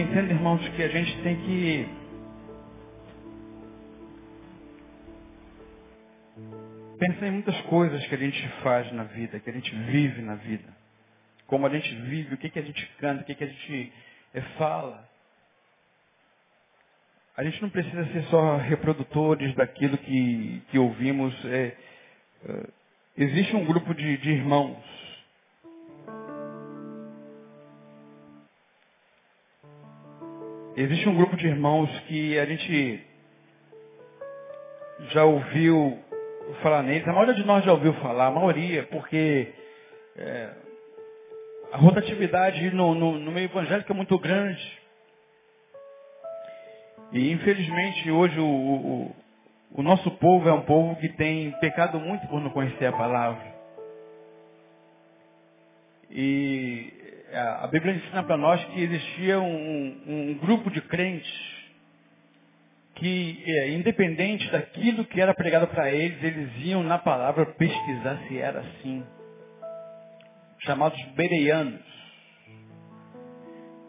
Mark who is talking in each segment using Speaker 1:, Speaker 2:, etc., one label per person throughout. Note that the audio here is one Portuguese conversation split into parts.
Speaker 1: entendo, irmãos, que a gente tem que pensar em muitas coisas que a gente faz na vida, que a gente vive na vida. Como a gente vive, o que, que a gente canta, o que, que a gente é, fala. A gente não precisa ser só reprodutores daquilo que, que ouvimos. É, existe um grupo de, de irmãos. Existe um grupo de irmãos que a gente já ouviu falar neles. A maioria de nós já ouviu falar, a maioria, porque é, a rotatividade no, no, no, meio evangélico é muito grande. E infelizmente hoje o, o, o nosso povo é um povo que tem pecado muito por não conhecer a palavra. E a Bíblia ensina para nós que existia um, um grupo de crentes que, é, independente daquilo que era pregado para eles, eles iam na palavra pesquisar se era assim. Chamados bereianos.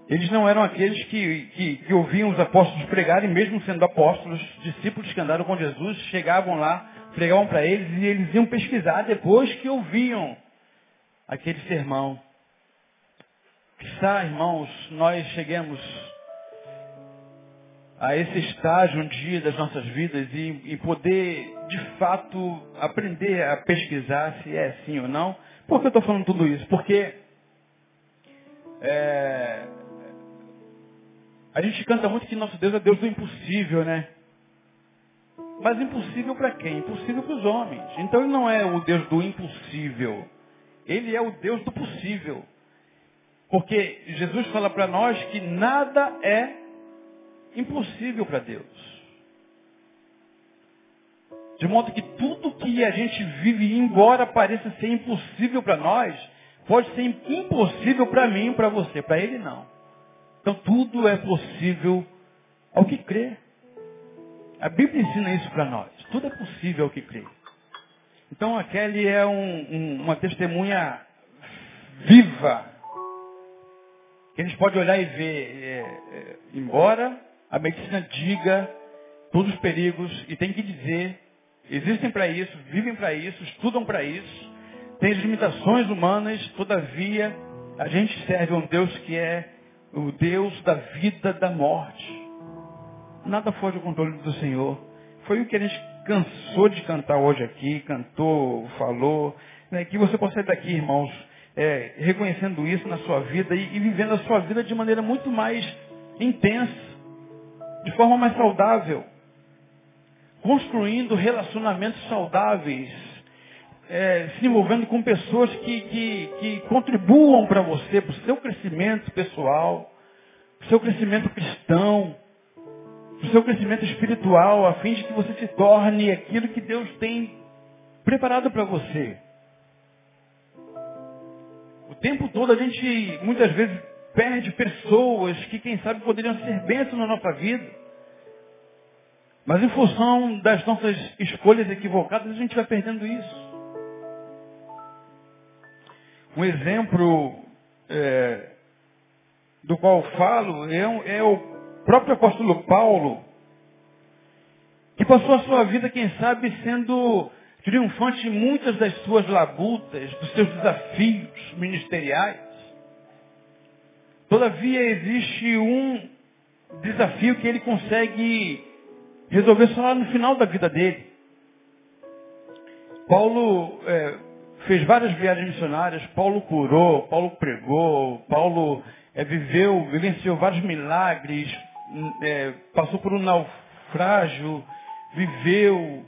Speaker 1: Eles não eram aqueles que, que, que ouviam os apóstolos pregarem, mesmo sendo apóstolos, discípulos que andaram com Jesus, chegavam lá, pregavam para eles e eles iam pesquisar depois que ouviam aquele sermão. Quizá, irmãos, nós cheguemos a esse estágio um dia das nossas vidas e, e, poder, de fato, aprender a pesquisar se é assim ou não. Por que eu estou falando tudo isso? Porque é, a gente canta muito que nosso Deus é Deus do impossível, né? Mas impossível para quem? Impossível para os homens. Então ele não é o Deus do impossível. Ele é o Deus do possível. Porque Jesus fala para nós que nada é impossível para Deus. De modo que tudo que a gente vive, embora pareça ser impossível para nós, pode ser impossível para mim para você. Para ele não. Então tudo é possível ao que crê. A Bíblia ensina isso para nós. Tudo é possível ao que crê. Então a Kelly é um, um, uma testemunha viva. A gente pode olhar e ver, é, é, embora a medicina diga todos os perigos e tem que dizer, existem para isso, vivem para isso, estudam para isso, tem limitações humanas, todavia a gente serve a um Deus que é o Deus da vida, da morte. Nada foge do controle do Senhor. Foi o que a gente cansou de cantar hoje aqui, cantou, falou. Né? Que você possa sair daqui, irmãos, é, reconhecendo isso na sua vida e, e vivendo a sua vida de maneira muito mais intensa de forma mais saudável, construindo relacionamentos saudáveis, é, se envolvendo com pessoas que, que, que contribuam para você, para o seu crescimento pessoal, para o seu crescimento cristão, para o seu crescimento espiritual, a fim de que você se torne aquilo que Deus tem preparado para você. O tempo todo a gente muitas vezes perde pessoas que, quem sabe, poderiam ser bênçãos na nossa vida. Mas em função das nossas escolhas equivocadas, a gente vai perdendo isso. Um exemplo é, do qual falo é, é o próprio apóstolo Paulo, que passou a sua vida, quem sabe, sendo triunfante em muitas das suas labutas, dos seus desafios ministeriais. Todavia existe um desafio que ele consegue resolver só lá no final da vida dele. Paulo é, fez várias viagens missionárias, Paulo curou, Paulo pregou, Paulo é, viveu, vivenciou vários milagres, é, passou por um naufrágio, viveu,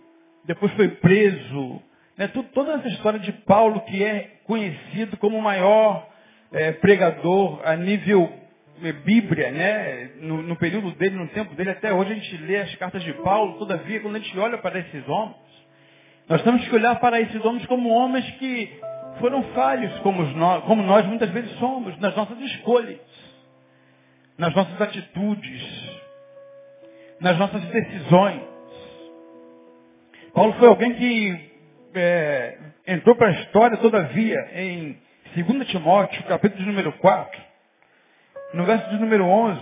Speaker 1: depois foi preso. Né, toda essa história de Paulo que é conhecido como o maior é, pregador a nível é, Bíblia, né? No, no, período dele, no tempo dele, até hoje a gente lê as cartas de Paulo, todavia, quando a gente olha para esses homens, nós temos que olhar para esses homens como homens que foram falhos, como como nós muitas vezes somos, nas nossas escolhas, nas nossas atitudes, nas nossas decisões. Paulo foi alguém que é, entrou para a história, todavia, em 2 Timóteo, capítulo de número 4, no verso de número 11.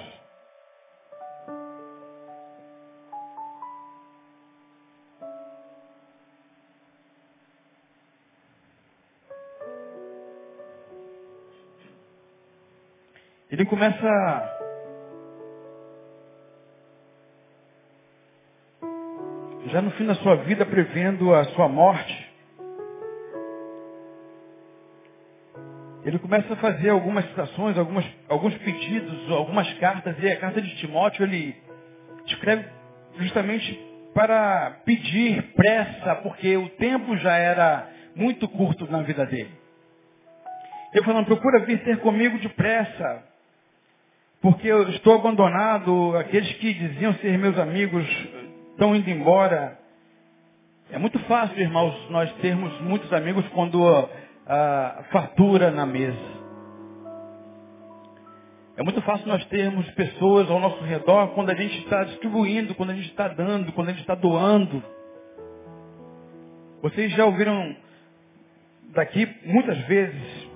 Speaker 1: Ele começa já no fim da sua vida prevendo a sua morte. Ele começa a fazer algumas citações, algumas, alguns pedidos, algumas cartas, e a carta de Timóteo ele escreve justamente para pedir pressa, porque o tempo já era muito curto na vida dele. Ele falando, procura vir ter comigo depressa, porque eu estou abandonado, aqueles que diziam ser meus amigos estão indo embora. É muito fácil, irmãos, nós termos muitos amigos quando a, a fartura na mesa. É muito fácil nós termos pessoas ao nosso redor quando a gente está distribuindo, quando a gente está dando, quando a gente está doando. Vocês já ouviram daqui muitas vezes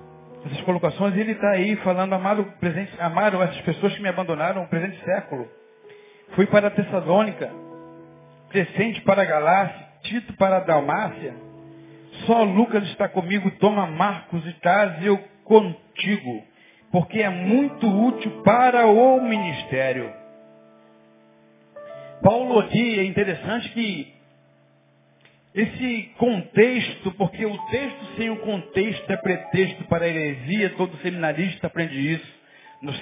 Speaker 1: essas colocações, e ele está aí falando, amado presente, amaram essas pessoas que me abandonaram o presente século. Fui para a Tessalônica, Crescente para Galácia, Tito para Dalmácia. Só Lucas está comigo, toma Marcos e traz eu contigo, porque é muito útil para o ministério. Paulo aqui é interessante que esse contexto, porque o texto sem o contexto é pretexto para a heresia, todo seminarista aprende isso no,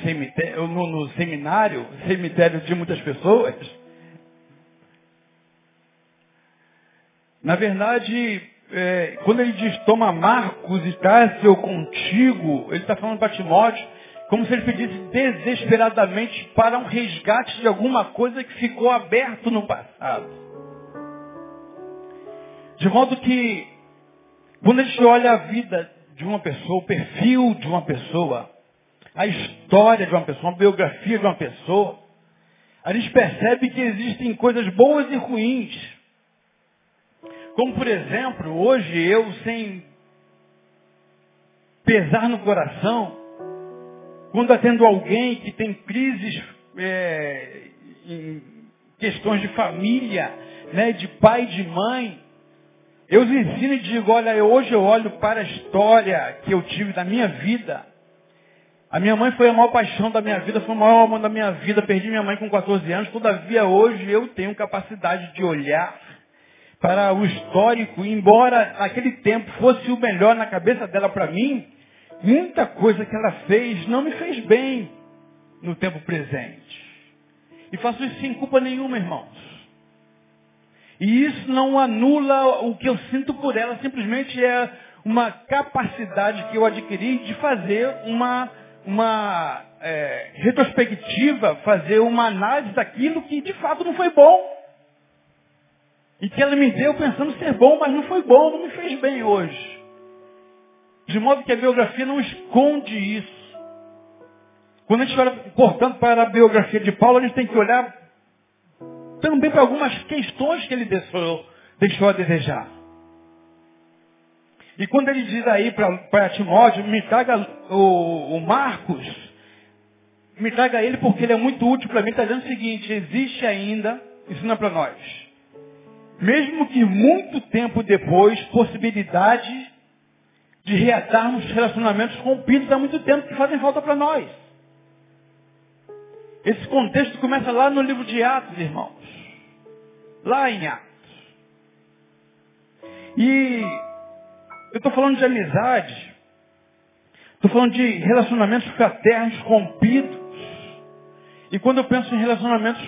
Speaker 1: no, no seminário, cemitério de muitas pessoas. Na verdade, é, quando ele diz toma Marcos e eu contigo, ele está falando para Timóteo como se ele pedisse desesperadamente para um resgate de alguma coisa que ficou aberto no passado. De modo que, quando a gente olha a vida de uma pessoa, o perfil de uma pessoa, a história de uma pessoa, a biografia de uma pessoa, a gente percebe que existem coisas boas e ruins. Como, por exemplo, hoje eu, sem pesar no coração, quando atendo alguém que tem crises é, em questões de família, né, de pai e de mãe, eu os ensino e digo, olha, hoje eu olho para a história que eu tive da minha vida. A minha mãe foi a maior paixão da minha vida, foi o maior amor da minha vida. Perdi minha mãe com 14 anos. Todavia, hoje eu tenho capacidade de olhar para o histórico, embora naquele tempo fosse o melhor na cabeça dela para mim, muita coisa que ela fez não me fez bem no tempo presente. E faço isso sem culpa nenhuma, irmãos. E isso não anula o que eu sinto por ela, simplesmente é uma capacidade que eu adquiri de fazer uma, uma é, retrospectiva, fazer uma análise daquilo que de fato não foi bom. E que ela me deu pensando ser bom, mas não foi bom, não me fez bem hoje. De modo que a biografia não esconde isso. Quando a gente olha, portanto, para a biografia de Paulo, a gente tem que olhar também para algumas questões que ele deixou, deixou a desejar. E quando ele diz aí para Timóteo, me traga o, o, Marcos, me traga ele porque ele é muito útil para mim, está dizendo o seguinte, existe ainda, ensina para nós, mesmo que muito tempo depois, possibilidade de reatarmos relacionamentos rompidos há muito tempo que fazem falta para nós. Esse contexto começa lá no livro de Atos, irmãos. Lá em Atos. E eu estou falando de amizade. Estou falando de relacionamentos fraternos rompidos. E quando eu penso em relacionamentos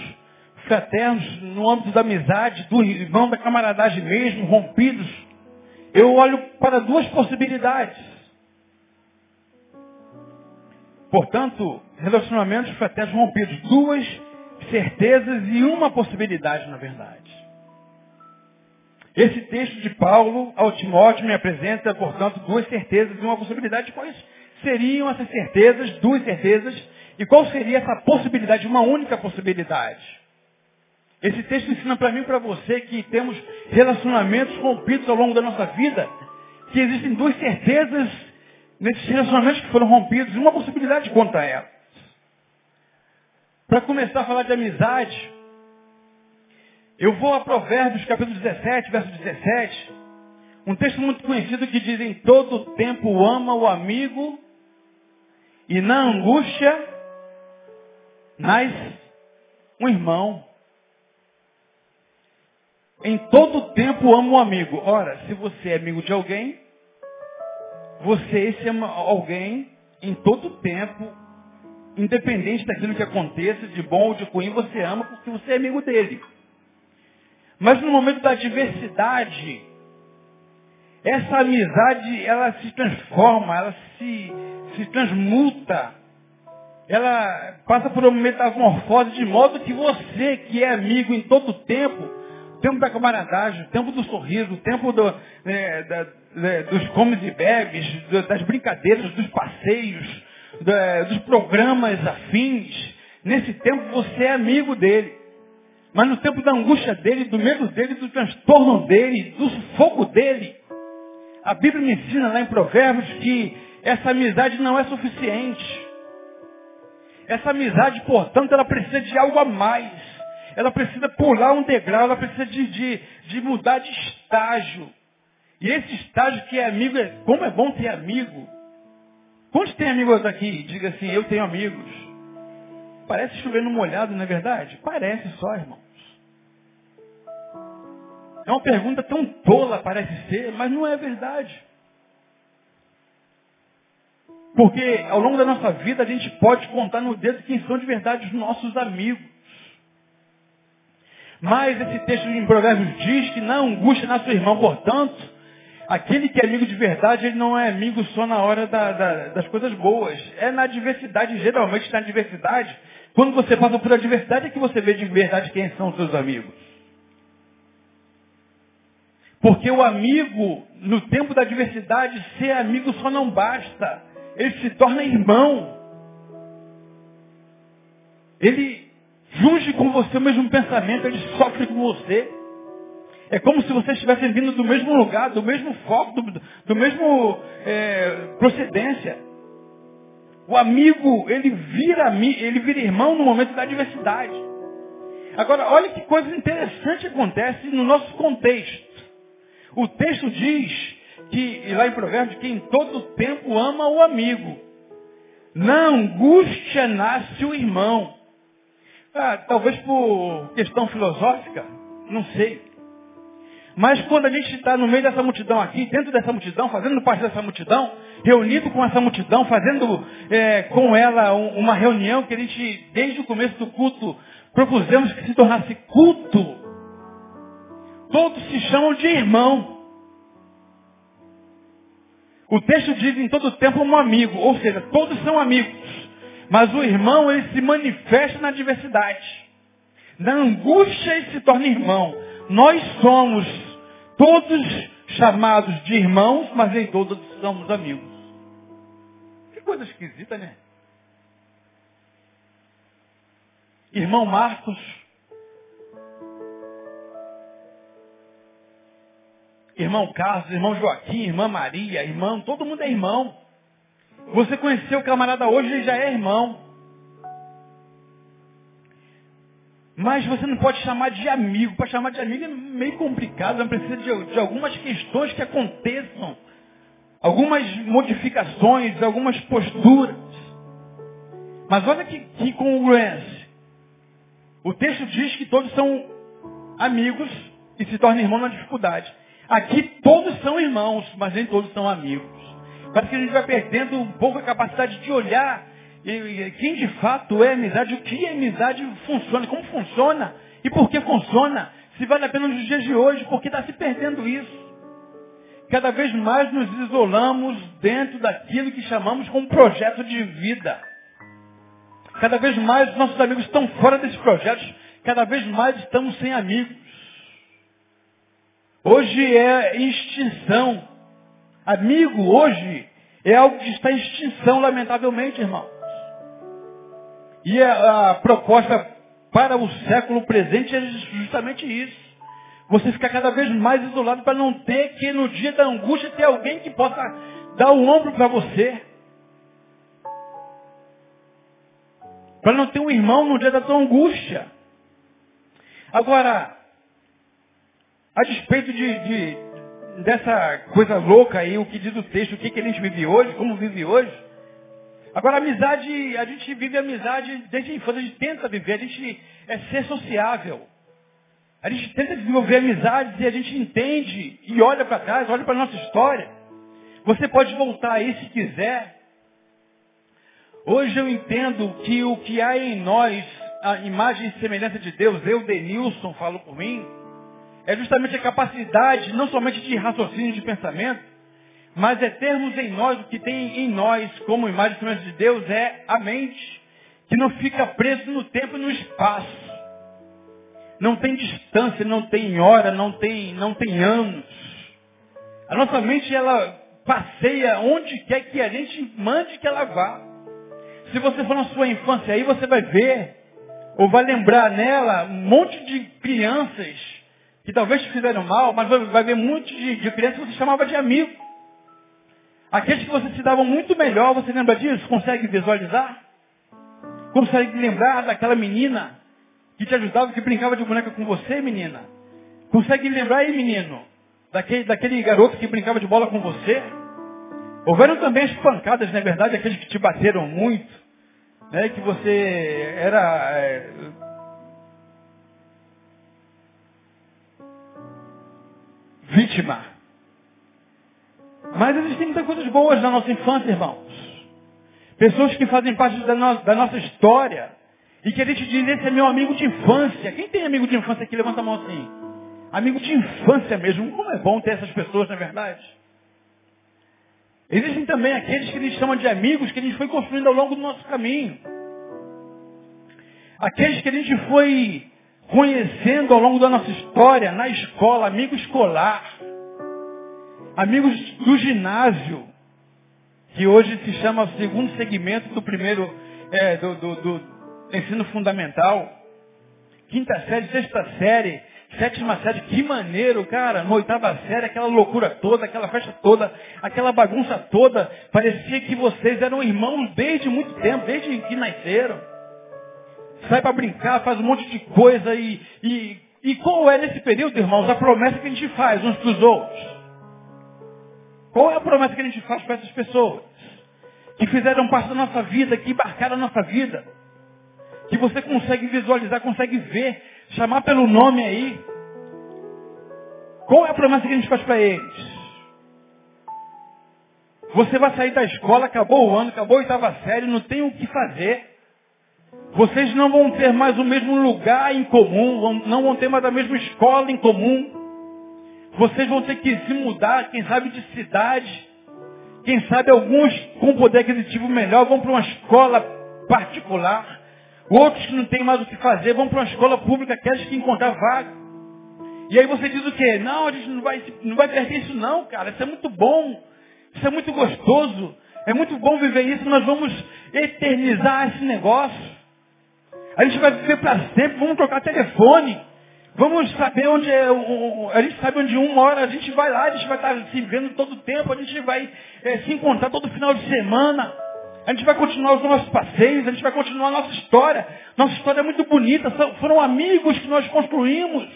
Speaker 1: fraternos, no âmbito da amizade, do irmão, da camaradagem mesmo, rompidos, eu olho para duas possibilidades. Portanto, relacionamentos fraternos rompidos, duas certezas e uma possibilidade, na verdade. Esse texto de Paulo ao Timóteo me apresenta, portanto, duas certezas e uma possibilidade. Quais seriam essas certezas, duas certezas, e qual seria essa possibilidade, uma única possibilidade? Esse texto ensina para mim e para você que temos relacionamentos rompidos ao longo da nossa vida, que existem duas certezas nesses relacionamentos que foram rompidos e uma possibilidade quanto a elas. Para começar a falar de amizade, eu vou a Provérbios capítulo 17, verso 17, um texto muito conhecido que diz em todo tempo ama o amigo e na angústia nasce um irmão. Em todo tempo amo um amigo. Ora, se você é amigo de alguém, você esse ama alguém em todo tempo, independente daquilo que aconteça, de bom ou de ruim, você ama porque você é amigo dele. Mas no momento da adversidade, essa amizade, ela se transforma, ela se, se transmuta, ela passa por uma metamorfose de modo que você, que é amigo em todo tempo, tempo da camaradagem, o tempo do sorriso, o tempo do, é, da, é, dos comes e bebes, das brincadeiras, dos passeios, dos programas afins. Nesse tempo você é amigo dele. Mas no tempo da angústia dele, do medo dele, do transtorno dele, do sufoco dele, a Bíblia me ensina lá em Provérbios que essa amizade não é suficiente. Essa amizade, portanto, ela precisa de algo a mais ela precisa pular um degrau, ela precisa de, de, de mudar de estágio. E esse estágio que é amigo, é, como é bom ter amigo. Quantos tem amigos aqui? Diga assim, eu tenho amigos. Parece chover no molhado, não é verdade? Parece só, irmãos. É uma pergunta tão tola, parece ser, mas não é verdade. Porque ao longo da nossa vida a gente pode contar no dedo quem são de verdade os nossos amigos. Mas esse texto em Provérbios diz que não angústia na sua irmã, portanto, aquele que é amigo de verdade, ele não é amigo só na hora da, da, das coisas boas. É na adversidade, geralmente na adversidade. Quando você passa por adversidade é que você vê de verdade quem são os seus amigos. Porque o amigo, no tempo da adversidade, ser amigo só não basta. Ele se torna irmão. Ele Junge com você o mesmo pensamento, ele sofre com você. É como se vocês estivessem vindo do mesmo lugar, do mesmo foco, do, do mesmo é, procedência. O amigo, ele vira, ele vira irmão no momento da adversidade. Agora, olha que coisa interessante acontece no nosso contexto. O texto diz que, lá em Provérbios, que em todo tempo ama o amigo. Na angústia nasce o irmão. Ah, talvez por questão filosófica, não sei. Mas quando a gente está no meio dessa multidão aqui, dentro dessa multidão, fazendo parte dessa multidão, reunido com essa multidão, fazendo é, com ela um, uma reunião que a gente, desde o começo do culto, propusemos que se tornasse culto, todos se chamam de irmão. O texto diz em todo tempo um amigo, ou seja, todos são amigos. Mas o irmão, ele se manifesta na diversidade. Na angústia, ele se torna irmão. Nós somos todos chamados de irmãos, mas nem todos somos amigos. Que coisa esquisita, né? Irmão Marcos, irmão Carlos, irmão Joaquim, irmã Maria, irmão, todo mundo é irmão. Você conheceu o camarada hoje, ele já é irmão. Mas você não pode chamar de amigo. Para chamar de amigo é meio complicado. Não precisa de, de algumas questões que aconteçam. Algumas modificações, algumas posturas. Mas olha que, que. O texto diz que todos são amigos e se tornam irmãos na dificuldade. Aqui todos são irmãos, mas nem todos são amigos. Parece que a gente vai perdendo um pouco a capacidade de olhar e, quem de fato é amizade, o que é amizade funciona, como funciona e por que funciona. Se vale a pena nos dias de hoje, porque está se perdendo isso. Cada vez mais nos isolamos dentro daquilo que chamamos como projeto de vida. Cada vez mais nossos amigos estão fora desses projetos. Cada vez mais estamos sem amigos. Hoje é extinção. Amigo hoje é algo que está em extinção, lamentavelmente, irmãos. E a, a proposta para o século presente é justamente isso. Você ficar cada vez mais isolado para não ter que no dia da angústia ter alguém que possa dar o ombro para você. Para não ter um irmão no dia da tua angústia. Agora, a despeito de, de dessa coisa louca aí, o que diz o texto, o que, que a gente vive hoje, como vive hoje, Agora, amizade, a gente vive amizade desde a infância, a gente tenta viver, a gente é ser sociável. A gente tenta desenvolver amizades e a gente entende e olha para trás, olha para a nossa história. Você pode voltar aí se quiser. Hoje eu entendo que o que há em nós, a imagem e semelhança de Deus, eu, Denilson, falo por mim, é justamente a capacidade, não somente de raciocínio de pensamento, mas é termos em nós o que tem em nós como imagem e de Deus, é a mente, que não fica preso no tempo e no espaço. Não tem distância, não tem hora, não tem, não tem anos. A nossa mente, ela passeia onde quer que a gente mande que ela vá. Se você for na sua infância aí, você vai ver, ou vai lembrar nela, um monte de crianças que talvez te fizeram mal, mas vai ver monte de, de crianças que você chamava de amigo. Aqueles que você se dava muito melhor, você lembra disso? Consegue visualizar? Consegue lembrar daquela menina que te ajudava, que brincava de boneca com você, menina? Consegue lembrar aí, menino? Daquele, daquele garoto que brincava de bola com você? Houveram também as pancadas, na é verdade, aqueles que te bateram muito, né? Que você era é... vítima. Mas existem muitas coisas boas na nossa infância, irmãos. Pessoas que fazem parte da, no, da nossa história. E que a gente diz, esse é meu amigo de infância. Quem tem amigo de infância aqui? Levanta a mão assim. Amigo de infância mesmo. Como é bom ter essas pessoas, na é verdade? Existem também aqueles que a gente chama de amigos que a gente foi construindo ao longo do nosso caminho. Aqueles que a gente foi conhecendo ao longo da nossa história, na escola, amigo escolar, amigos do ginásio, que hoje se chama segundo segmento do primeiro, é, do, do, do, ensino fundamental, quinta série, sexta série, sétima série, que maneiro, cara, na oitava série, aquela loucura toda, aquela festa toda, aquela bagunça toda, parecia que vocês eram irmãos desde muito tempo, desde que nasceram. Sai para brincar, faz um monte de coisa e, e, e qual é nesse período, irmãos, a promessa que a gente faz uns para os outros? Qual é a promessa que a gente faz para essas pessoas? Que fizeram parte da nossa vida, que embarcaram a nossa vida que você consegue visualizar, consegue ver, chamar pelo nome aí. Qual é a promessa que a gente faz para eles? Você vai sair da escola, acabou o ano, acabou a oitava série, não tem o que fazer. Vocês não vão ter mais o mesmo lugar em comum, não vão ter mais a mesma escola em comum. Vocês vão ter que se mudar, quem sabe de cidade. Quem sabe alguns com poder aquisitivo melhor vão para uma escola particular. Outros que não têm mais o que fazer vão para uma escola pública, aqueles que encontrar vaga. E aí você diz o quê? Não, a gente não vai, não vai perder isso não, cara. Isso é muito bom. Isso é muito gostoso. É muito bom viver isso. Nós vamos eternizar esse negócio. A gente vai viver para sempre. Vamos trocar telefone. Vamos saber onde é. A gente sabe onde uma hora a gente vai lá, a gente vai estar se vendo todo o tempo, a gente vai é, se encontrar todo final de semana. A gente vai continuar os nossos passeios, a gente vai continuar a nossa história. Nossa história é muito bonita, foram amigos que nós construímos.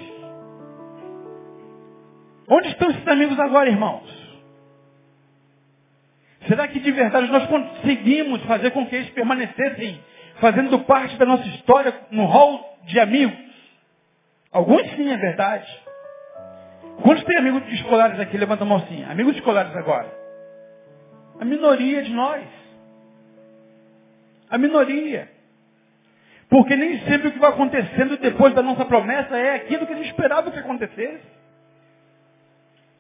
Speaker 1: Onde estão esses amigos agora, irmãos? Será que de verdade nós conseguimos fazer com que eles permanecessem fazendo parte da nossa história no hall de amigos? Alguns sim, é verdade. Quantos tem amigos escolares aqui? Levanta a mão assim. Amigos escolares agora. A minoria de nós. A minoria. Porque nem sempre o que vai acontecendo depois da nossa promessa é aquilo que a gente esperava que acontecesse.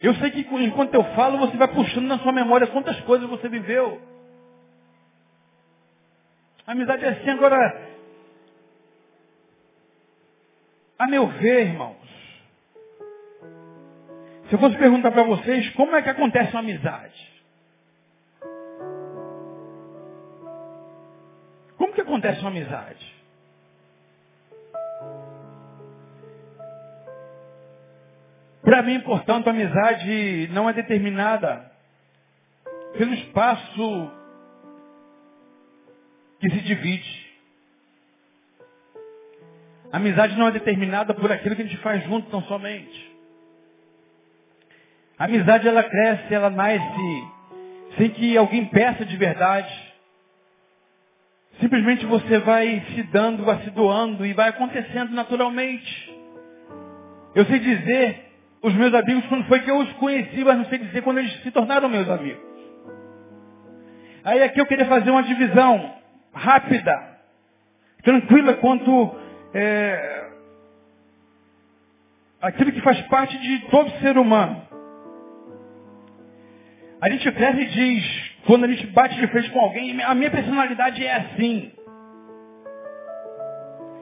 Speaker 1: Eu sei que enquanto eu falo, você vai puxando na sua memória quantas coisas você viveu. Amizade é assim agora. A meu ver, irmãos, se eu fosse perguntar para vocês como é que acontece uma amizade, Como que acontece uma amizade? Para mim, portanto, a amizade não é determinada pelo espaço que se divide. A amizade não é determinada por aquilo que a gente faz junto tão somente. A amizade ela cresce, ela nasce sem que alguém peça de verdade. Simplesmente você vai se dando, vai se doando e vai acontecendo naturalmente. Eu sei dizer os meus amigos quando foi que eu os conheci, mas não sei dizer quando eles se tornaram meus amigos. Aí aqui eu queria fazer uma divisão rápida, tranquila quanto é, aquilo que faz parte de todo ser humano. A gente cresce e diz, quando a gente bate de frente com alguém, a minha personalidade é assim.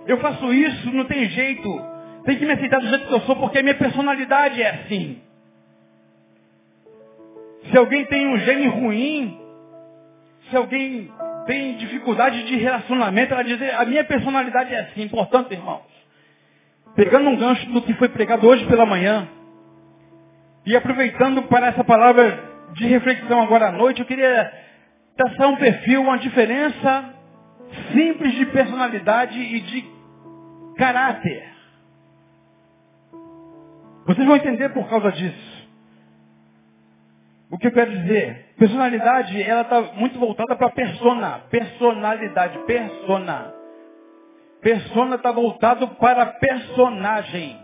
Speaker 1: Eu faço isso, não tem jeito. Tem que me aceitar do jeito que eu sou, porque a minha personalidade é assim. Se alguém tem um gene ruim, se alguém tem dificuldade de relacionamento, ela diz, a minha personalidade é assim. Portanto, irmãos, pegando um gancho do que foi pregado hoje pela manhã, e aproveitando para essa palavra de reflexão agora à noite, eu queria traçar um perfil, uma diferença simples de personalidade e de caráter. Vocês vão entender por causa disso. O que eu quero dizer? Personalidade, ela está muito voltada para persona. Personalidade, persona. Persona está voltado para personagem.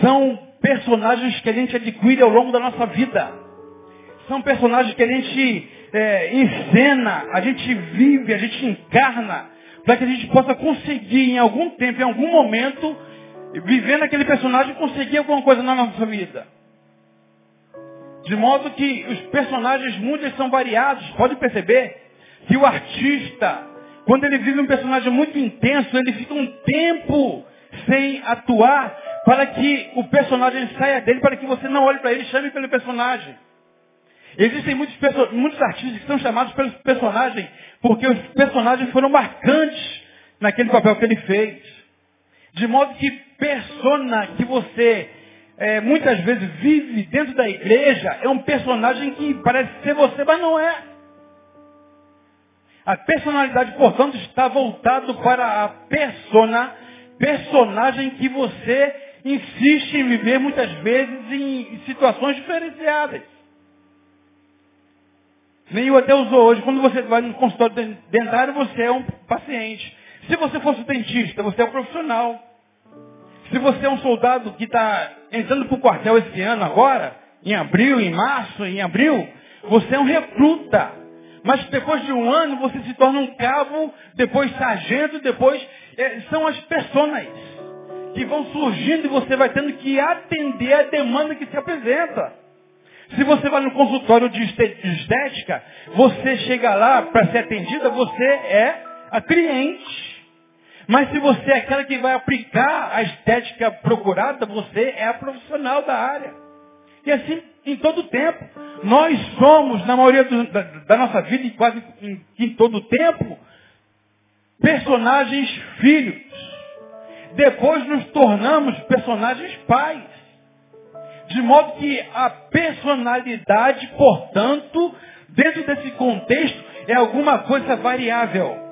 Speaker 1: São personagens que a gente adquire ao longo da nossa vida. São personagens que a gente é, encena, a gente vive, a gente encarna, para que a gente possa conseguir em algum tempo, em algum momento, vivendo aquele personagem, conseguir alguma coisa na nossa vida. De modo que os personagens muitos são variados. Pode perceber que o artista, quando ele vive um personagem muito intenso, ele fica um tempo sem atuar para que o personagem saia dele, para que você não olhe para ele chame pelo personagem. Existem muitos, muitos artistas que são chamados pelos personagens, porque os personagens foram marcantes naquele papel que ele fez. De modo que persona que você é, muitas vezes vive dentro da igreja é um personagem que parece ser você, mas não é. A personalidade, portanto, está voltado para a persona, personagem que você insiste em viver muitas vezes em situações diferenciadas. Nem até usou hoje. Quando você vai no consultório dentário, você é um paciente. Se você fosse dentista, você é um profissional. Se você é um soldado que está entrando para o quartel esse ano agora, em abril, em março, em abril, você é um recruta. Mas depois de um ano você se torna um cabo, depois sargento, depois é, são as pessoas que vão surgindo e você vai tendo que atender a demanda que se apresenta. Se você vai no consultório de estética, você chega lá para ser atendida, você é a cliente. Mas se você é aquela que vai aplicar a estética procurada, você é a profissional da área. E assim em todo tempo. Nós somos, na maioria do, da, da, nossa vida, e quase em, em todo o tempo, personagens filhos depois nos tornamos personagens pais. De modo que a personalidade, portanto, dentro desse contexto, é alguma coisa variável.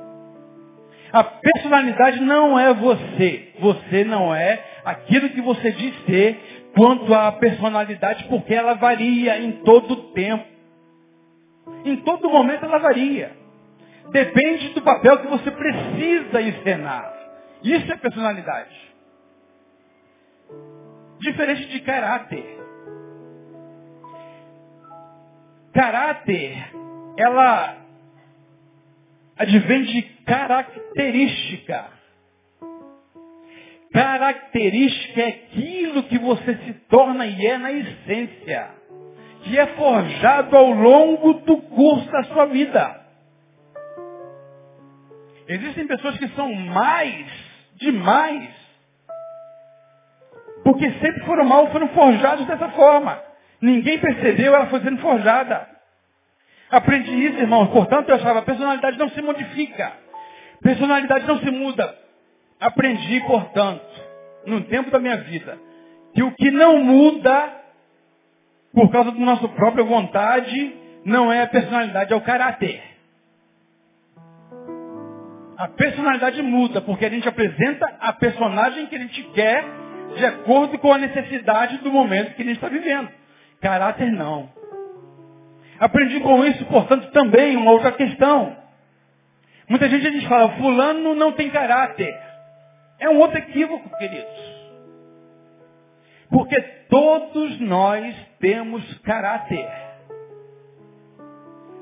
Speaker 1: A personalidade não é você. Você não é aquilo que você diz ser quanto à personalidade, porque ela varia em todo o tempo. Em todo momento ela varia. Depende do papel que você precisa encenar. Isso é personalidade. Diferente de caráter. Caráter, ela advém de característica. Característica é aquilo que você se torna e é na essência, que é forjado ao longo do curso da sua vida. Existem pessoas que são mais demais. Porque sempre foram mal, foram forjados dessa forma. Ninguém percebeu, ela foi sendo forjada. Aprendi isso, irmãos. Portanto, eu achava, a personalidade não se modifica. Personalidade não se muda. Aprendi, portanto, no tempo da minha vida, que o que não muda, por causa da nossa própria vontade, não é a personalidade, é o caráter. A personalidade muda, porque a gente apresenta a personagem que a gente quer de acordo com a necessidade do momento que a gente está vivendo. Caráter não. Aprendi com isso, portanto, também uma outra questão. Muita gente a gente fala, fulano não tem caráter. É um outro equívoco, queridos. Porque todos nós temos caráter.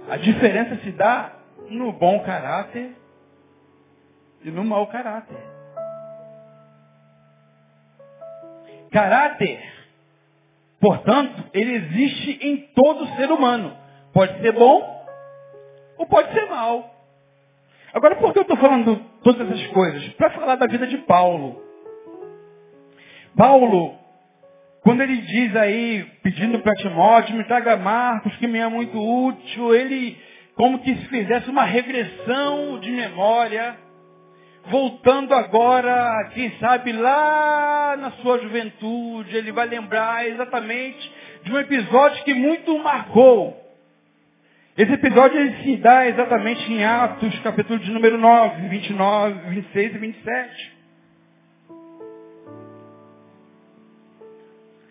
Speaker 1: A diferença se dá no bom caráter e no mau caráter. Caráter, portanto, ele existe em todo ser humano. Pode ser bom ou pode ser mal. Agora, por que eu estou falando todas essas coisas? Para falar da vida de Paulo. Paulo, quando ele diz aí, pedindo para Timóteo, me traga Marcos, que me é muito útil, ele como que se fizesse uma regressão de memória, voltando agora, quem sabe, lá na sua juventude, ele vai lembrar exatamente de um episódio que muito marcou. Esse episódio ele se dá exatamente em Atos, capítulo de número 9, 29, 26 e 27.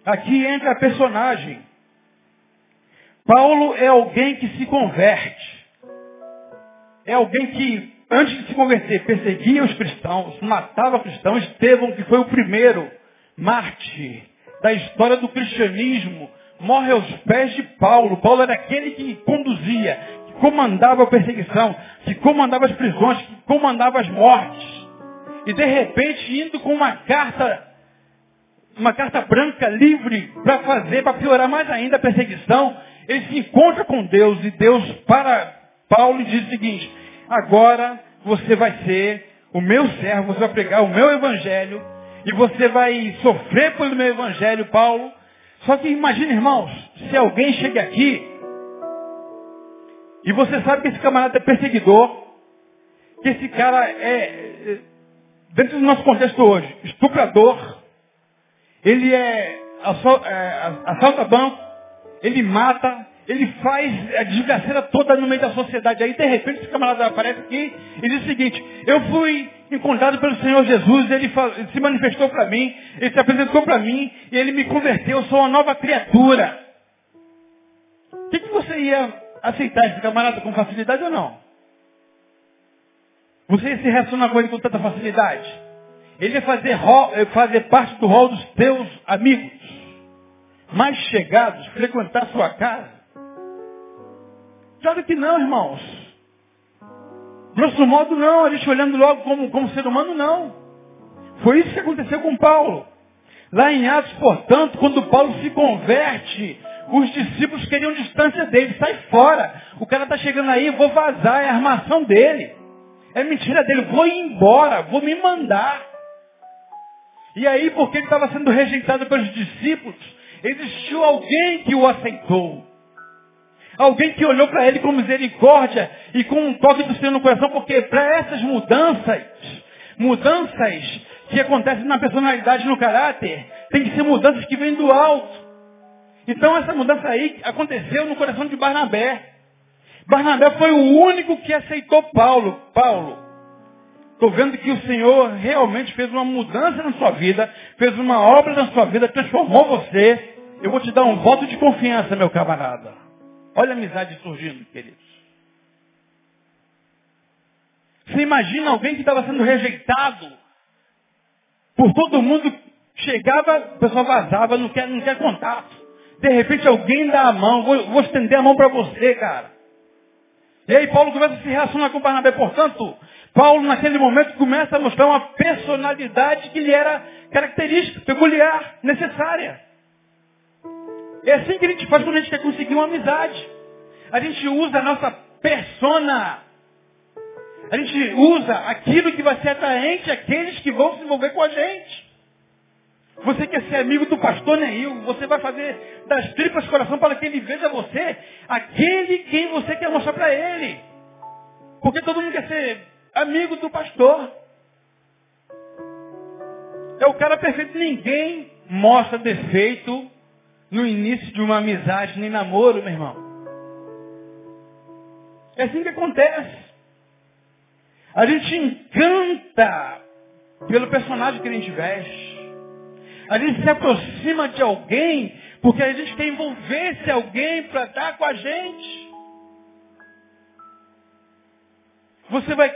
Speaker 1: Aqui entra a personagem. Paulo é alguém que se converte. É alguém que, antes de se converter, perseguia os cristãos, matava cristãos. Estevão, que foi o primeiro mártir da história do cristianismo, morre aos pés de Paulo. Paulo era aquele que conduzia, que comandava a perseguição, que comandava as prisões, que comandava as mortes. E de repente, indo com uma carta, uma carta branca livre para fazer, para piorar mais ainda a perseguição, ele se encontra com Deus e Deus para Paulo e diz o seguinte, agora você vai ser o meu servo, você vai pregar o meu evangelho e você vai sofrer pelo meu evangelho, Paulo, só que imagine, irmãos, se alguém chega aqui e você sabe que esse camarada é perseguidor, que esse cara é, dentro do nosso contexto hoje, estuprador, ele é, é assalta banco, ele mata, ele faz a desgraceira toda no meio da sociedade. Aí, de repente, esse camarada aparece aqui e diz o seguinte, eu fui encontrado pelo Senhor Jesus, ele, se manifestou para mim, ele se apresentou para mim e ele me converteu, eu sou uma nova criatura. O que, que você ia aceitar esse camarada com facilidade ou não? Você ia se relacionar com ele com tanta facilidade? Ele ia fazer, fazer parte do rol dos teus amigos mais chegados, frequentar sua casa. Claro que não, irmãos. Grosso modo, não. A gente olhando logo como, como ser humano, não. Foi isso que aconteceu com Paulo. Lá em Atos, portanto, quando Paulo se converte, os discípulos queriam distância dele. Sai fora. O cara está chegando aí, vou vazar. É a armação dele. É mentira dele. Vou embora. Vou me mandar. E aí, porque ele estava sendo rejeitado pelos discípulos, existiu alguém que o aceitou. Alguém que olhou para ele com misericórdia e com um toque do Senhor no coração, porque para essas mudanças, mudanças que acontecem na personalidade no caráter, tem que ser mudanças que vêm do alto. Então essa mudança aí aconteceu no coração de Barnabé. Barnabé foi o único que aceitou Paulo. Paulo, estou vendo que o Senhor realmente fez uma mudança na sua vida, fez uma obra na sua vida, transformou você. Eu vou te dar um voto de confiança, meu camarada. Olha a amizade surgindo, queridos. Você imagina alguém que estava sendo rejeitado por todo mundo, chegava, o pessoal vazava, não quer, não quer contato. De repente alguém dá a mão, vou, vou estender a mão para você, cara. E aí Paulo começa a se relacionar com Barnabé. Portanto, Paulo naquele momento começa a mostrar uma personalidade que lhe era característica, peculiar, necessária. É assim que a gente faz quando a gente quer conseguir uma amizade. A gente usa a nossa persona. A gente usa aquilo que vai ser atraente àqueles que vão se envolver com a gente. Você quer ser amigo do pastor Neil, você vai fazer das tripas coração para que ele veja você, aquele quem você quer mostrar para ele. Porque todo mundo quer ser amigo do pastor. É o cara perfeito. Ninguém mostra defeito no início de uma amizade, nem namoro, meu irmão. É assim que acontece. A gente encanta pelo personagem que a gente veste. A gente se aproxima de alguém porque a gente quer envolver esse alguém para estar com a gente. você vai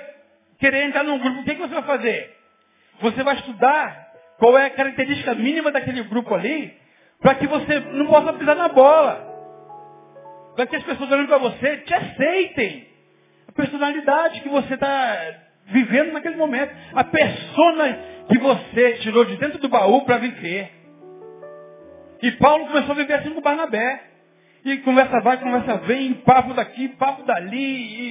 Speaker 1: querer entrar num grupo, o que, que você vai fazer? Você vai estudar qual é a característica mínima daquele grupo ali, para que você não possa pisar na bola. Para que as pessoas olhando para você te aceitem. A personalidade que você está vivendo naquele momento. A persona que você tirou de dentro do baú para viver. E Paulo começou a viver assim com Barnabé. E conversa vai, conversa vem, papo daqui, papo dali,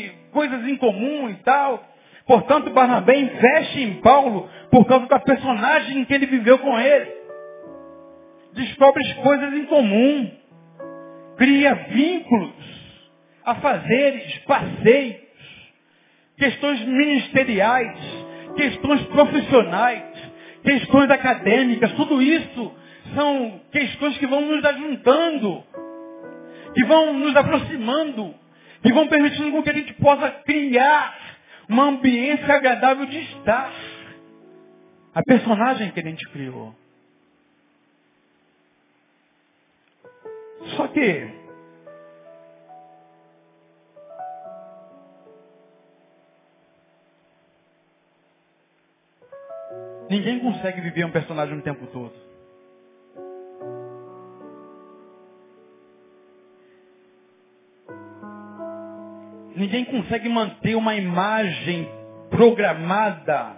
Speaker 1: e coisas em comum e tal. Portanto, Barnabé investe em Paulo por causa da personagem que ele viveu com ele. Descobre coisas em comum. Cria vínculos, afazeres, passeios, questões ministeriais, questões profissionais, questões acadêmicas, tudo isso são questões que vão nos ajuntando, que vão nos aproximando, que vão permitindo com que a gente possa criar uma ambiência agradável de estar. A personagem que a gente criou. Só que ninguém consegue viver um personagem o tempo todo. Ninguém consegue manter uma imagem programada,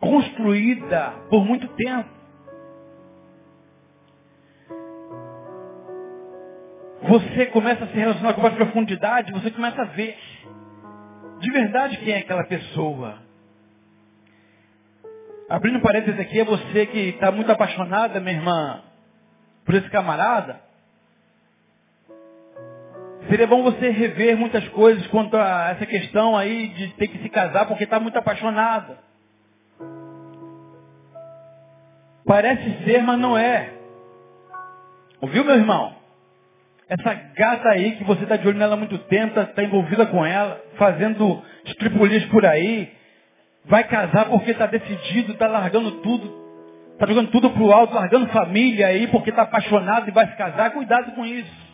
Speaker 1: construída por muito tempo. Você começa a se relacionar com mais profundidade, você começa a ver de verdade quem é aquela pessoa. Abrindo parênteses aqui, é você que está muito apaixonada, minha irmã, por esse camarada. Seria bom você rever muitas coisas quanto a essa questão aí de ter que se casar porque está muito apaixonada. Parece ser, mas não é. Ouviu, meu irmão? Essa gata aí que você está de olho nela há muito tempo, está envolvida com ela, fazendo estripulias por aí, vai casar porque está decidido, está largando tudo, está jogando tudo pro alto, largando família aí porque está apaixonado e vai se casar. Cuidado com isso.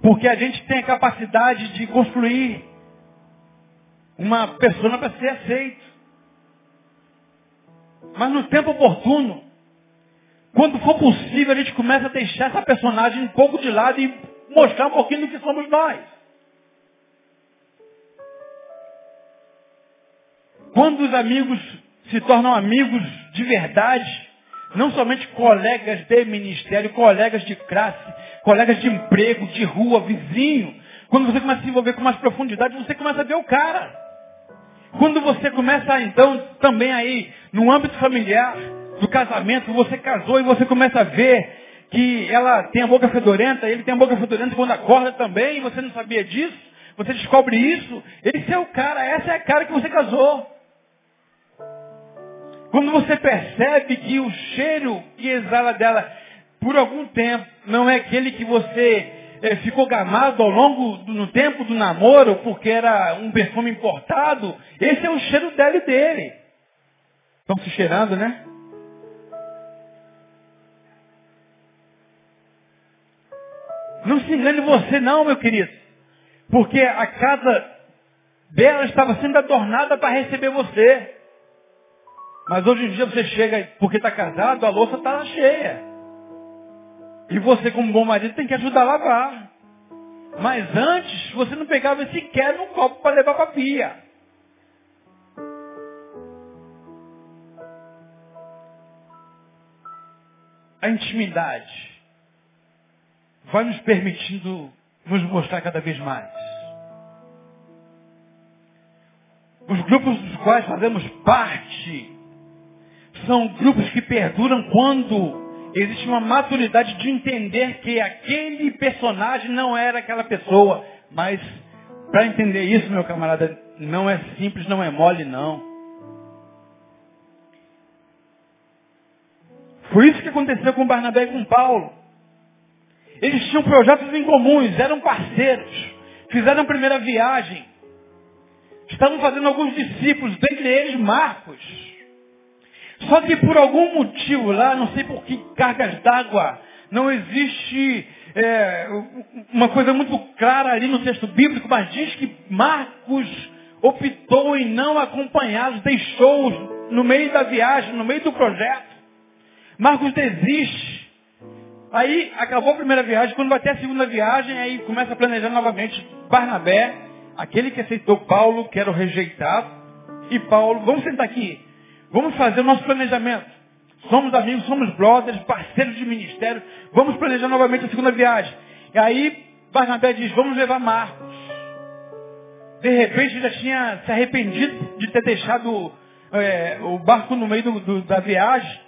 Speaker 1: Porque a gente tem a capacidade de construir uma pessoa para ser aceito. Mas no tempo oportuno, quando for possível, a gente começa a deixar essa personagem um pouco de lado e mostrar um pouquinho do que somos nós. Quando os amigos se tornam amigos de verdade, não somente colegas de ministério, colegas de classe, colegas de emprego, de rua, vizinho. Quando você começa a se envolver com mais profundidade, você começa a ver o cara. Quando você começa, então, também aí, no âmbito familiar, do casamento, você casou e você começa a ver que ela tem a boca fedorenta, ele tem a boca fedorenta quando acorda também, você não sabia disso, você descobre isso, esse é o cara, essa é a cara que você casou. Quando você percebe que o cheiro que exala dela por algum tempo não é aquele que você é, ficou gamado ao longo do no tempo do namoro porque era um perfume importado, esse é o cheiro dela e dele. Estão se cheirando, né? Não se engane você não, meu querido. Porque a casa dela estava sendo adornada para receber você. Mas hoje em dia você chega, porque está casado, a louça está cheia. E você, como bom marido, tem que ajudar a lavar. Mas antes, você não pegava sequer um copo para levar para a pia. A intimidade vai nos permitindo nos mostrar cada vez mais. Os grupos dos quais fazemos parte são grupos que perduram quando existe uma maturidade de entender que aquele personagem não era aquela pessoa. Mas para entender isso, meu camarada, não é simples, não é mole, não. Foi isso que aconteceu com Barnabé e com Paulo. Eles tinham projetos em comuns, eram parceiros, fizeram a primeira viagem, estavam fazendo alguns discípulos, dentre eles Marcos. Só que por algum motivo lá, não sei por que cargas d'água, não existe é, uma coisa muito clara ali no texto bíblico, mas diz que Marcos optou em não acompanhá-los, deixou-os no meio da viagem, no meio do projeto. Marcos desiste. Aí acabou a primeira viagem, quando vai ter a segunda viagem, aí começa a planejar novamente Barnabé, aquele que aceitou Paulo, que era o rejeitado, e Paulo, vamos sentar aqui, vamos fazer o nosso planejamento. Somos amigos, somos brothers, parceiros de ministério. Vamos planejar novamente a segunda viagem. E aí, Barnabé diz, vamos levar Marcos. De repente, já tinha se arrependido de ter deixado é, o barco no meio do, do, da viagem.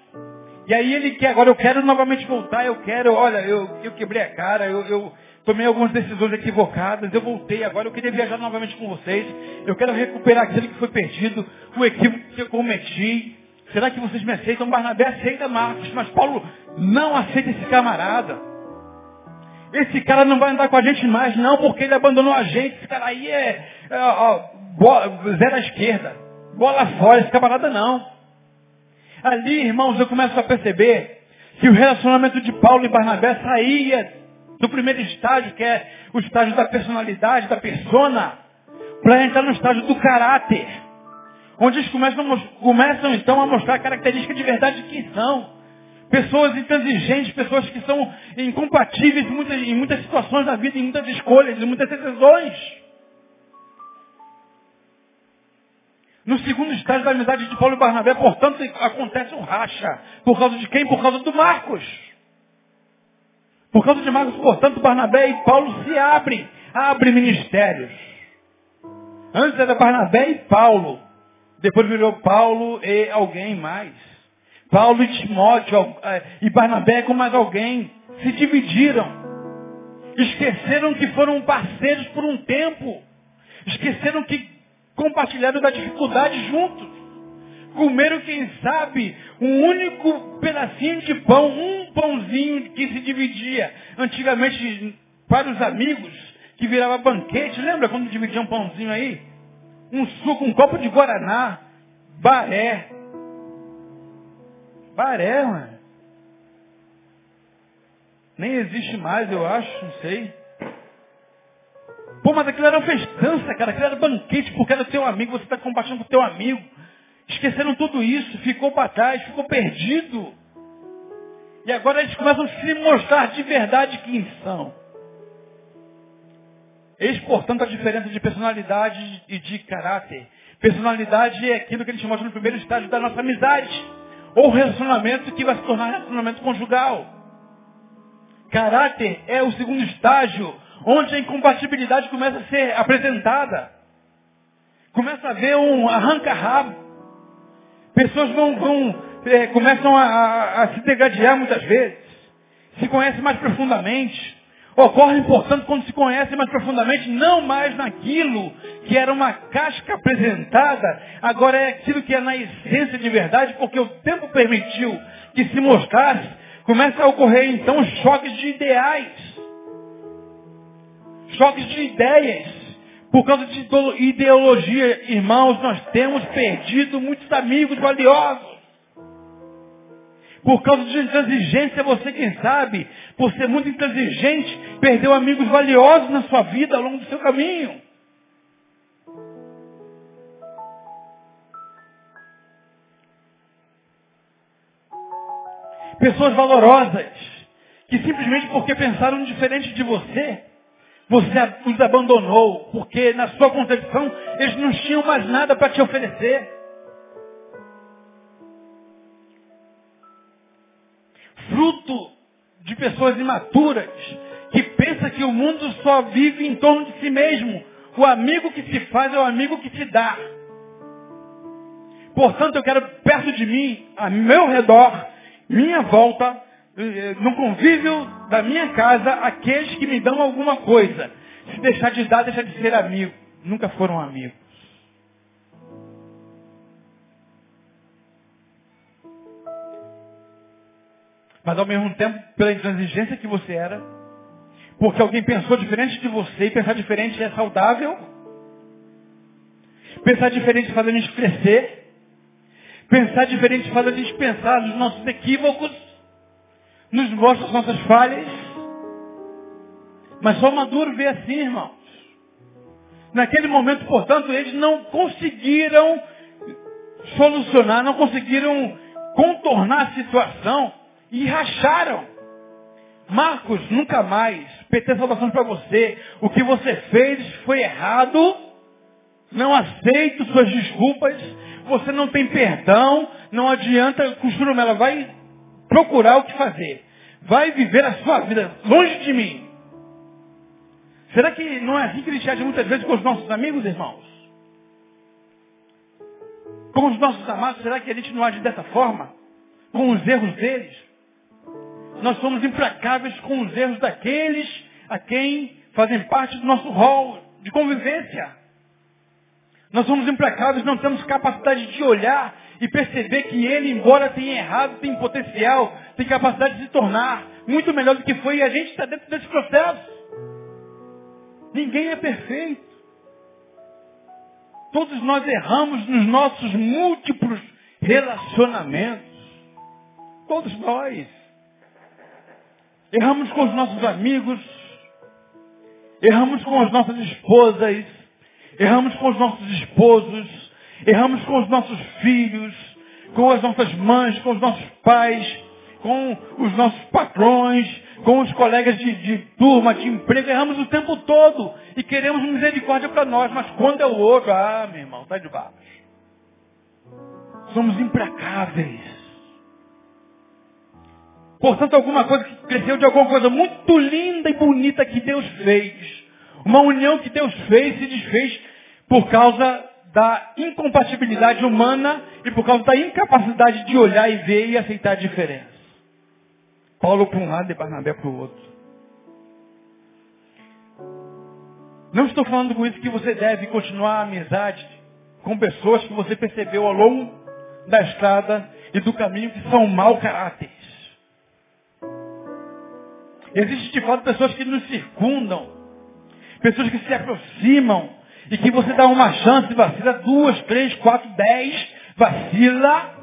Speaker 1: E aí ele quer, agora eu quero novamente voltar, eu quero, olha, eu, eu quebrei a cara, eu, eu tomei algumas decisões equivocadas, eu voltei, agora eu queria viajar novamente com vocês, eu quero recuperar aquilo que foi perdido, o equívoco que eu cometi, Será que vocês me aceitam? Barnabé aceita Marcos, mas Paulo não aceita esse camarada. Esse cara não vai andar com a gente mais, não, porque ele abandonou a gente. Esse cara aí é, é ó, bola, zero à esquerda. Bola fora, esse camarada não. Ali, irmãos, eu começo a perceber que o relacionamento de Paulo e Barnabé saía do primeiro estágio, que é o estágio da personalidade, da persona, para entrar no estágio do caráter onde eles começam, começam então a mostrar características de verdade de quem são. Pessoas intransigentes, pessoas que são incompatíveis em muitas, em muitas situações da vida, em muitas escolhas, em muitas decisões. No segundo estágio da amizade de Paulo e Barnabé, portanto, acontece um racha. Por causa de quem? Por causa do Marcos. Por causa de Marcos, portanto, Barnabé e Paulo se abrem. Abrem ministérios. Antes era Barnabé e Paulo. Depois virou Paulo e alguém mais. Paulo e Timóteo é, e Barnabé com mais alguém se dividiram. Esqueceram que foram parceiros por um tempo. Esqueceram que compartilharam da dificuldade juntos. Comeram, quem sabe, um único pedacinho de pão, um pãozinho que se dividia. Antigamente, para os amigos, que virava banquete. Lembra quando dividia um pãozinho aí? um suco, um copo de Guaraná, baré. Baré, mano. Nem existe mais, eu acho, não sei. Pô, mas aquilo era uma festança, cara. Aquilo era banquete, porque era teu amigo, você está compartilhando com teu amigo. Esqueceram tudo isso, ficou para trás, ficou perdido. E agora eles começam a se mostrar de verdade quem são. Eis, portanto, a diferença de personalidade e de caráter. Personalidade é aquilo que a gente mostra no primeiro estágio da nossa amizade. Ou relacionamento que vai se tornar relacionamento conjugal. Caráter é o segundo estágio, onde a incompatibilidade começa a ser apresentada. Começa a haver um arranca-rabo. Pessoas vão, vão é, começam a, a, a se degradear muitas vezes. Se conhecem mais profundamente Ocorre, portanto, quando se conhece mais profundamente, não mais naquilo que era uma casca apresentada, agora é aquilo que é na essência de verdade, porque o tempo permitiu que se mostrasse, começa a ocorrer então choques de ideais, choques de ideias. Por causa de ideologia, irmãos, nós temos perdido muitos amigos valiosos. Por causa de intransigência, você quem sabe, por ser muito intransigente, perdeu amigos valiosos na sua vida ao longo do seu caminho. Pessoas valorosas, que simplesmente porque pensaram diferente de você, você os abandonou, porque na sua concepção eles não tinham mais nada para te oferecer. fruto de pessoas imaturas, que pensa que o mundo só vive em torno de si mesmo. O amigo que se faz é o amigo que te dá. Portanto, eu quero perto de mim, a meu redor, minha volta, no convívio da minha casa, aqueles que me dão alguma coisa. Se deixar de dar, deixa de ser amigo. Nunca foram amigos. Mas ao mesmo tempo, pela intransigência que você era, porque alguém pensou diferente de você e pensar diferente é saudável. Pensar diferente faz a gente crescer. Pensar diferente faz a gente pensar nos nossos equívocos, nos mostra as nossas falhas. Mas só maduro vê assim, irmãos. Naquele momento, portanto, eles não conseguiram solucionar, não conseguiram contornar a situação e racharam. Marcos, nunca mais. PT salvação para você. O que você fez foi errado. Não aceito suas desculpas. Você não tem perdão. Não adianta costura ela vai procurar o que fazer. Vai viver a sua vida longe de mim. Será que não é assim que ele age muitas vezes com os nossos amigos, irmãos? Com os nossos amados, será que a gente não age dessa forma? Com os erros deles? Nós somos implacáveis com os erros daqueles a quem fazem parte do nosso rol de convivência. Nós somos implacáveis, não temos capacidade de olhar e perceber que ele, embora tenha errado, tem potencial, tem capacidade de se tornar muito melhor do que foi e a gente está dentro desse processo. Ninguém é perfeito. Todos nós erramos nos nossos múltiplos relacionamentos. Todos nós. Erramos com os nossos amigos. Erramos com as nossas esposas. Erramos com os nossos esposos. Erramos com os nossos filhos. Com as nossas mães, com os nossos pais. Com os nossos patrões com os colegas de, de turma, de emprego, erramos o tempo todo e queremos misericórdia para nós, mas quando é o outro, ah, meu irmão, sai de baixo. Somos implacáveis. Portanto, alguma coisa que cresceu de alguma coisa muito linda e bonita que Deus fez. Uma união que Deus fez se desfez por causa da incompatibilidade humana e por causa da incapacidade de olhar e ver e aceitar a diferença. Paulo para um lado e Barnabé para o outro. Não estou falando com isso que você deve continuar a amizade com pessoas que você percebeu ao longo da estrada e do caminho que são mau caráter. Existem de fato pessoas que nos circundam, pessoas que se aproximam e que você dá uma chance, vacila duas, três, quatro, dez, vacila.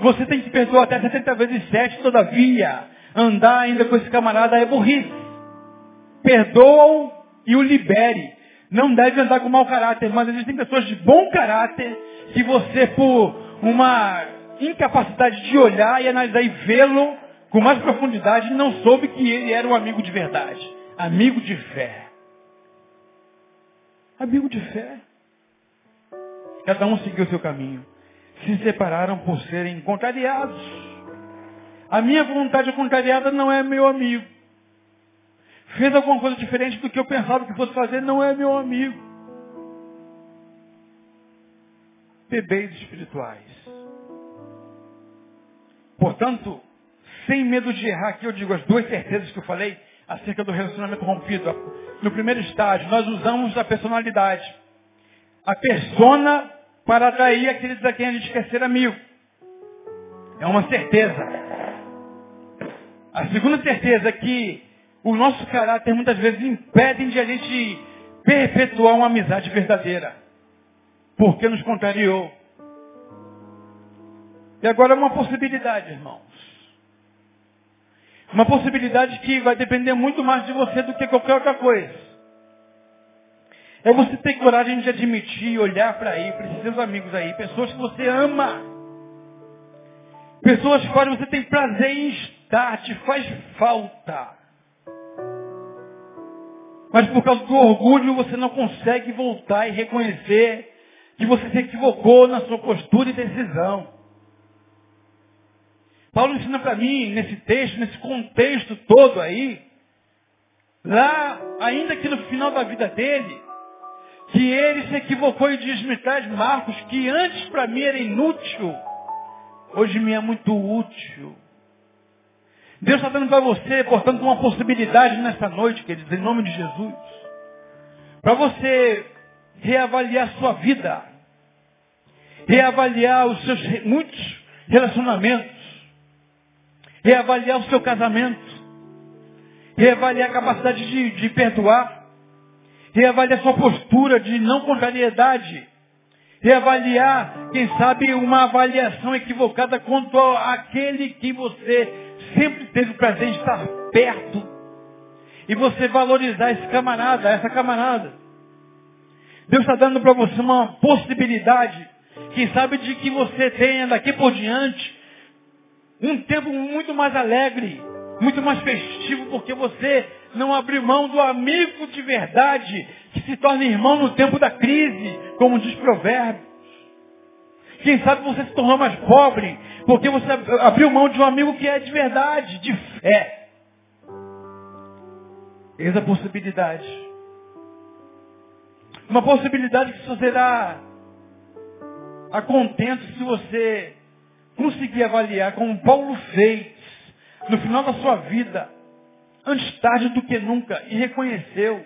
Speaker 1: Você tem que perdoar até 70 vezes 7, todavia andar ainda com esse camarada é burrice. Perdoa-o e o libere. Não deve andar com mau caráter, mas existem pessoas de bom caráter que você, por uma incapacidade de olhar e analisar e vê-lo com mais profundidade, não soube que ele era um amigo de verdade. Amigo de fé. Amigo de fé. Cada um seguiu seu caminho. Se separaram por serem contrariados. A minha vontade contrariada não é meu amigo. Fez alguma coisa diferente do que eu pensava que fosse fazer, não é meu amigo. Bebês espirituais. Portanto, sem medo de errar, aqui eu digo as duas certezas que eu falei acerca do relacionamento rompido. No primeiro estágio, nós usamos a personalidade. A persona para atrair aqueles a quem a gente quer ser amigo. É uma certeza. A segunda certeza é que o nosso caráter muitas vezes impede de a gente perpetuar uma amizade verdadeira. Porque nos contrariou. E agora uma possibilidade, irmãos. Uma possibilidade que vai depender muito mais de você do que qualquer outra coisa. É você ter coragem de admitir, olhar para aí, para esses seus amigos aí, pessoas que você ama. Pessoas que você tem prazer em estar, te faz falta. Mas por causa do orgulho você não consegue voltar e reconhecer que você se equivocou na sua postura e decisão. Paulo ensina para mim, nesse texto, nesse contexto todo aí, lá, ainda que no final da vida dele, que ele se equivocou e diz metade Marcos, que antes para mim era inútil, hoje me é muito útil. Deus está dando para você, portanto, uma possibilidade nessa noite, queridos, em nome de Jesus. Para você reavaliar sua vida. Reavaliar os seus muitos relacionamentos. Reavaliar o seu casamento. Reavaliar a capacidade de, de perdoar. Reavaliar sua postura de não contrariedade. Reavaliar, quem sabe, uma avaliação equivocada quanto àquele que você sempre teve o prazer de estar perto. e você valorizar esse camarada, essa camarada. Deus está dando para você uma possibilidade, quem sabe de que você tenha daqui por diante um tempo muito mais alegre, muito mais festivo, porque você não abriu mão do amigo de verdade, que se torna irmão no tempo da crise, como diz Provérbios. Quem sabe você se tornou mais pobre, porque você abriu mão de um amigo que é de verdade, de fé. Eis a possibilidade. Uma possibilidade que só será a contento se você conseguir avaliar como Paulo fez no final da sua vida, antes tarde do que nunca, e reconheceu,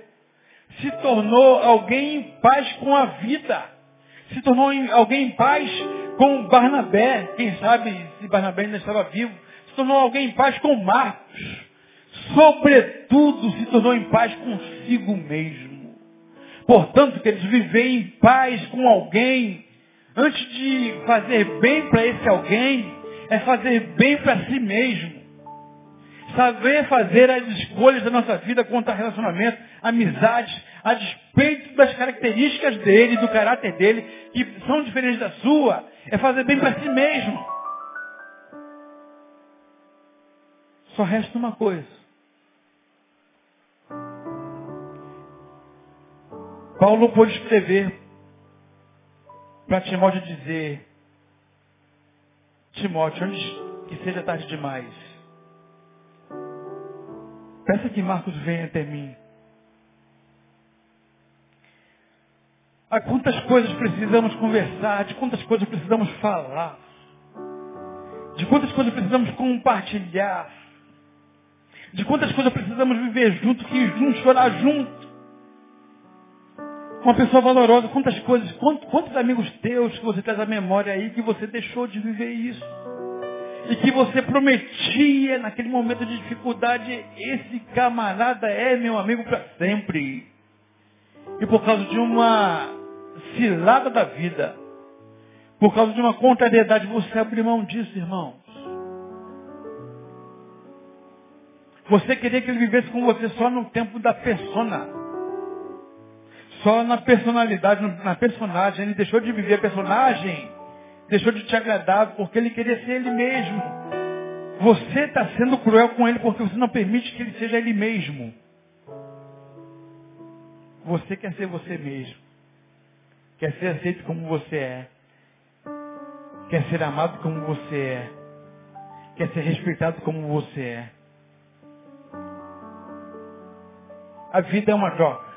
Speaker 1: se tornou alguém em paz com a vida, se tornou alguém em paz com Barnabé, quem sabe se Barnabé ainda estava vivo, se tornou alguém em paz com Marcos, sobretudo se tornou em paz consigo mesmo. Portanto, queridos, viver em paz com alguém, antes de fazer bem para esse alguém, é fazer bem para si mesmo. Saber fazer as escolhas da nossa vida quanto a relacionamento, amizades, a despeito das características dele, do caráter dele, que são diferentes da sua, é fazer bem para si mesmo. Só resta uma coisa. Paulo pôde escrever para Timóteo dizer, Timóteo, antes que seja tarde demais, peça que Marcos venha até mim. A quantas coisas precisamos conversar, de quantas coisas precisamos falar, de quantas coisas precisamos compartilhar, de quantas coisas precisamos viver juntos, que juntos, chorar juntos uma pessoa valorosa, quantas coisas, quantos, quantos amigos teus que você traz à memória aí que você deixou de viver isso. E que você prometia naquele momento de dificuldade, esse camarada é meu amigo para sempre. E por causa de uma cilada da vida, por causa de uma contrariedade, você abriu mão disso, irmãos. Você queria que ele vivesse com você só no tempo da persona só na personalidade, na personagem. Ele deixou de viver a personagem, deixou de te agradar porque ele queria ser ele mesmo. Você está sendo cruel com ele porque você não permite que ele seja ele mesmo. Você quer ser você mesmo. Quer ser aceito como você é. Quer ser amado como você é. Quer ser respeitado como você é. A vida é uma troca.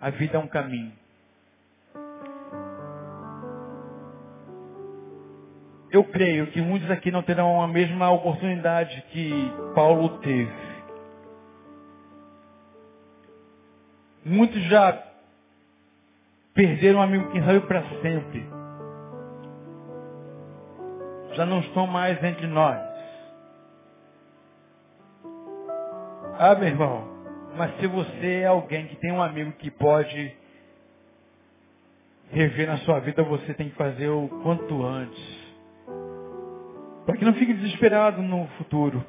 Speaker 1: A vida é um caminho. Eu creio que muitos aqui não terão a mesma oportunidade que Paulo teve. Muitos já perderam um amigo, quem sabe, para sempre. Já não estão mais entre nós. Ah, meu irmão, mas se você é alguém que tem um amigo que pode rever na sua vida, você tem que fazer o quanto antes. Para que não fique desesperado no futuro.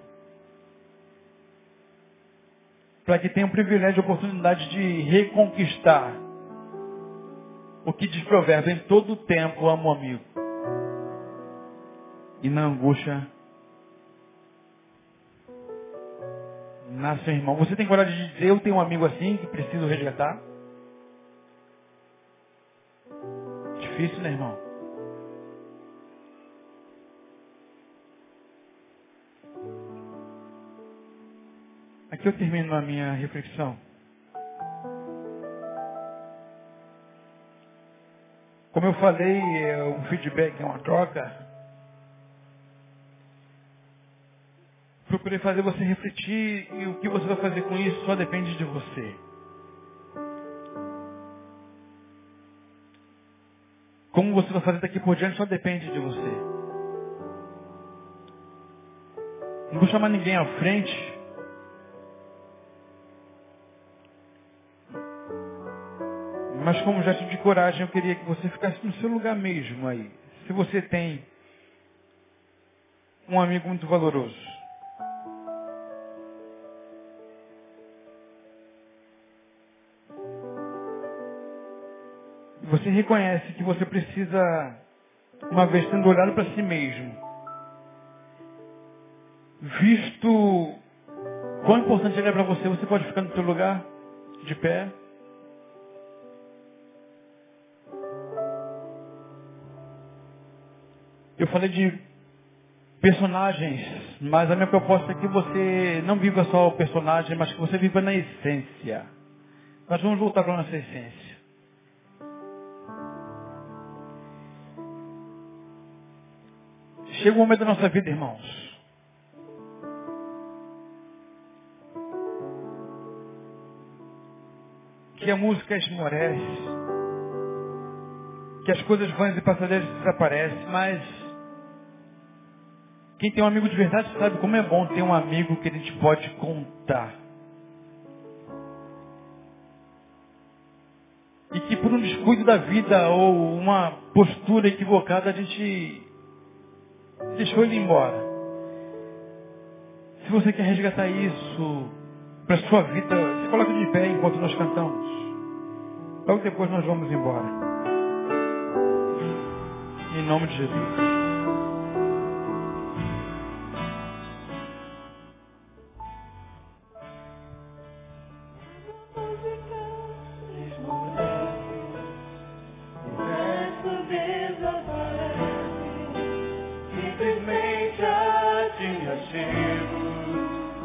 Speaker 1: Para que tenha o privilégio e a oportunidade de reconquistar o que diz provérbio, em todo tempo amo o amigo. E na angústia nasce um irmão. Você tem coragem de dizer, eu tenho um amigo assim que preciso resgatar? Difícil, né, irmão? Aqui eu termino a minha reflexão. Como eu falei, é um feedback é uma troca. Procurei fazer você refletir e o que você vai fazer com isso só depende de você. Como você vai fazer daqui por diante só depende de você. Não vou chamar ninguém à frente. Mas como gesto de coragem, eu queria que você ficasse no seu lugar mesmo aí. Se você tem um amigo muito valoroso. Você reconhece que você precisa, uma vez tendo olhado para si mesmo, visto quão importante ele é para você, você pode ficar no seu lugar, de pé. Eu falei de personagens, mas a minha proposta é que você não viva só o personagem, mas que você viva na essência. Nós vamos voltar para a nossa essência. Chega o momento da nossa vida, irmãos. Que a música esmorece. Que as coisas vãs e passageiras desaparecem, mas quem tem um amigo de verdade sabe como é bom ter um amigo que a gente pode contar. E que por um descuido da vida ou uma postura equivocada a gente deixou ele embora. Se você quer resgatar isso para a sua vida, se coloca de pé enquanto nós cantamos. Logo depois nós vamos embora. Em nome de Jesus.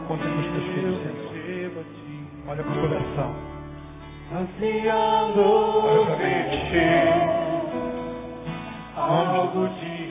Speaker 1: Conta-nos teus filhos, Senhor. Olha para o coração.
Speaker 2: Ansiando
Speaker 1: Olha para
Speaker 2: ver algo de